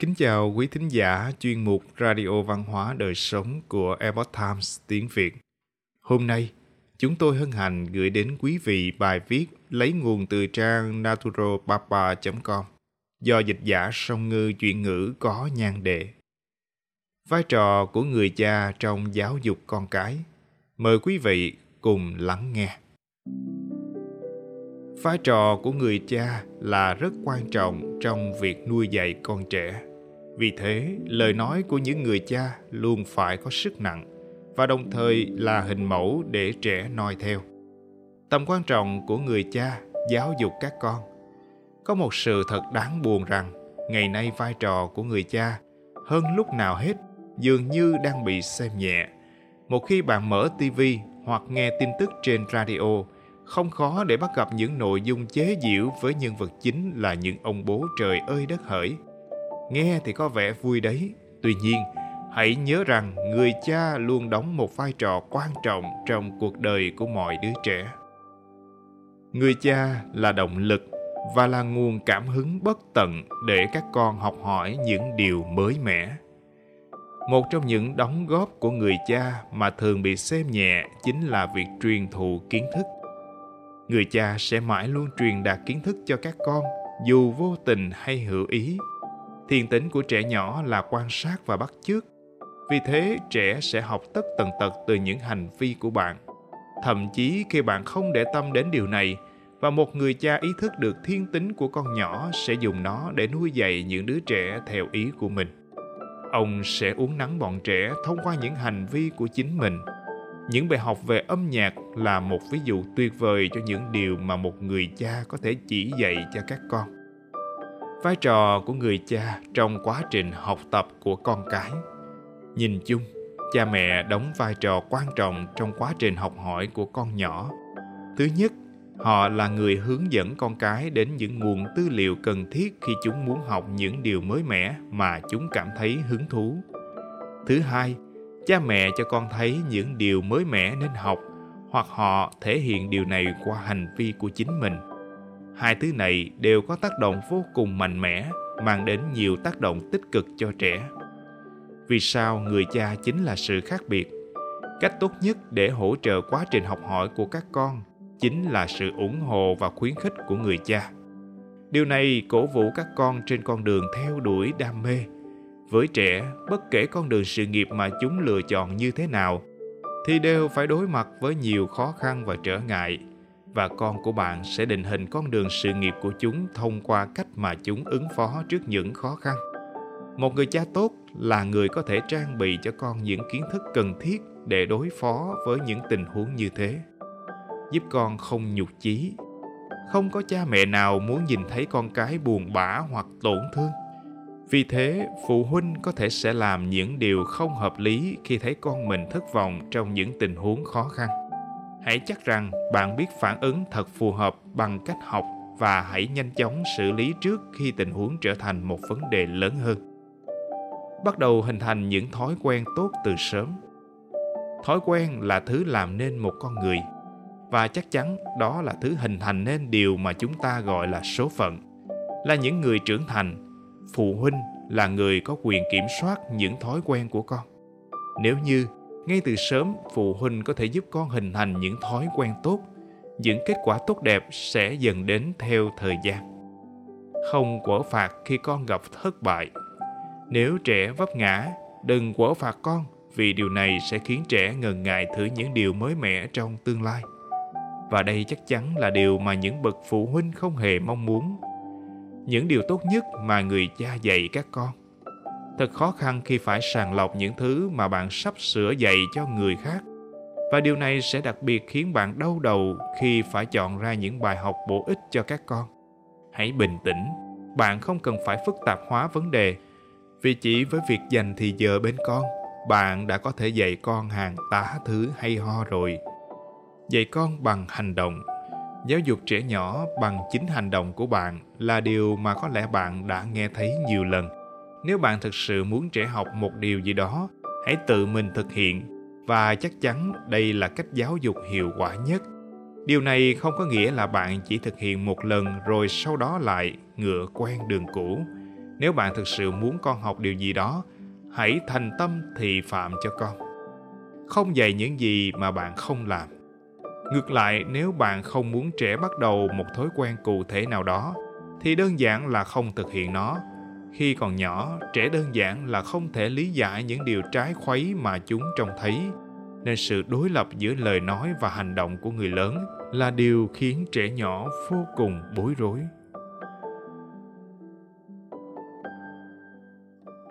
Kính chào quý thính giả chuyên mục Radio Văn hóa Đời Sống của Epoch Times tiếng Việt. Hôm nay, chúng tôi hân hạnh gửi đến quý vị bài viết lấy nguồn từ trang naturalpapa.com do dịch giả song ngư chuyện ngữ có nhan đề. Vai trò của người cha trong giáo dục con cái. Mời quý vị cùng lắng nghe. Vai trò của người cha là rất quan trọng trong việc nuôi dạy con trẻ vì thế, lời nói của những người cha luôn phải có sức nặng và đồng thời là hình mẫu để trẻ noi theo. Tầm quan trọng của người cha giáo dục các con. Có một sự thật đáng buồn rằng ngày nay vai trò của người cha hơn lúc nào hết dường như đang bị xem nhẹ. Một khi bạn mở tivi hoặc nghe tin tức trên radio, không khó để bắt gặp những nội dung chế giễu với nhân vật chính là những ông bố trời ơi đất hỡi Nghe thì có vẻ vui đấy, tuy nhiên hãy nhớ rằng người cha luôn đóng một vai trò quan trọng trong cuộc đời của mọi đứa trẻ. Người cha là động lực và là nguồn cảm hứng bất tận để các con học hỏi những điều mới mẻ. Một trong những đóng góp của người cha mà thường bị xem nhẹ chính là việc truyền thụ kiến thức. Người cha sẽ mãi luôn truyền đạt kiến thức cho các con dù vô tình hay hữu ý Thiên tính của trẻ nhỏ là quan sát và bắt chước. Vì thế, trẻ sẽ học tất tần tật từ những hành vi của bạn. Thậm chí khi bạn không để tâm đến điều này, và một người cha ý thức được thiên tính của con nhỏ sẽ dùng nó để nuôi dạy những đứa trẻ theo ý của mình. Ông sẽ uống nắng bọn trẻ thông qua những hành vi của chính mình. Những bài học về âm nhạc là một ví dụ tuyệt vời cho những điều mà một người cha có thể chỉ dạy cho các con vai trò của người cha trong quá trình học tập của con cái. Nhìn chung, cha mẹ đóng vai trò quan trọng trong quá trình học hỏi của con nhỏ. Thứ nhất, họ là người hướng dẫn con cái đến những nguồn tư liệu cần thiết khi chúng muốn học những điều mới mẻ mà chúng cảm thấy hứng thú. Thứ hai, cha mẹ cho con thấy những điều mới mẻ nên học, hoặc họ thể hiện điều này qua hành vi của chính mình hai thứ này đều có tác động vô cùng mạnh mẽ, mang đến nhiều tác động tích cực cho trẻ. Vì sao người cha chính là sự khác biệt? Cách tốt nhất để hỗ trợ quá trình học hỏi của các con chính là sự ủng hộ và khuyến khích của người cha. Điều này cổ vũ các con trên con đường theo đuổi đam mê. Với trẻ, bất kể con đường sự nghiệp mà chúng lựa chọn như thế nào, thì đều phải đối mặt với nhiều khó khăn và trở ngại và con của bạn sẽ định hình con đường sự nghiệp của chúng thông qua cách mà chúng ứng phó trước những khó khăn. Một người cha tốt là người có thể trang bị cho con những kiến thức cần thiết để đối phó với những tình huống như thế. Giúp con không nhục chí. Không có cha mẹ nào muốn nhìn thấy con cái buồn bã hoặc tổn thương. Vì thế, phụ huynh có thể sẽ làm những điều không hợp lý khi thấy con mình thất vọng trong những tình huống khó khăn hãy chắc rằng bạn biết phản ứng thật phù hợp bằng cách học và hãy nhanh chóng xử lý trước khi tình huống trở thành một vấn đề lớn hơn. Bắt đầu hình thành những thói quen tốt từ sớm. Thói quen là thứ làm nên một con người và chắc chắn đó là thứ hình thành nên điều mà chúng ta gọi là số phận, là những người trưởng thành. Phụ huynh là người có quyền kiểm soát những thói quen của con. Nếu như ngay từ sớm, phụ huynh có thể giúp con hình thành những thói quen tốt. Những kết quả tốt đẹp sẽ dần đến theo thời gian. Không quở phạt khi con gặp thất bại. Nếu trẻ vấp ngã, đừng quở phạt con, vì điều này sẽ khiến trẻ ngần ngại thử những điều mới mẻ trong tương lai. Và đây chắc chắn là điều mà những bậc phụ huynh không hề mong muốn. Những điều tốt nhất mà người cha dạy các con thật khó khăn khi phải sàng lọc những thứ mà bạn sắp sửa dạy cho người khác. Và điều này sẽ đặc biệt khiến bạn đau đầu khi phải chọn ra những bài học bổ ích cho các con. Hãy bình tĩnh, bạn không cần phải phức tạp hóa vấn đề. Vì chỉ với việc dành thì giờ bên con, bạn đã có thể dạy con hàng tá thứ hay ho rồi. Dạy con bằng hành động. Giáo dục trẻ nhỏ bằng chính hành động của bạn là điều mà có lẽ bạn đã nghe thấy nhiều lần nếu bạn thực sự muốn trẻ học một điều gì đó hãy tự mình thực hiện và chắc chắn đây là cách giáo dục hiệu quả nhất điều này không có nghĩa là bạn chỉ thực hiện một lần rồi sau đó lại ngựa quen đường cũ Nếu bạn thực sự muốn con học điều gì đó, hãy thành tâm thì phạm cho con. Không dạy những gì mà bạn không làm. Ngược lại, nếu bạn không muốn trẻ bắt đầu một thói quen cụ thể nào đó, thì đơn giản là không thực hiện nó. Khi còn nhỏ, trẻ đơn giản là không thể lý giải những điều trái khuấy mà chúng trông thấy, nên sự đối lập giữa lời nói và hành động của người lớn là điều khiến trẻ nhỏ vô cùng bối rối.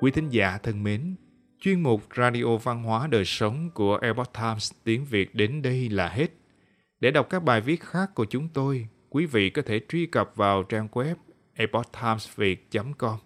Quý thính giả thân mến, chuyên mục Radio Văn hóa Đời Sống của Epoch Times tiếng Việt đến đây là hết. Để đọc các bài viết khác của chúng tôi, quý vị có thể truy cập vào trang web epochtimesviet.com.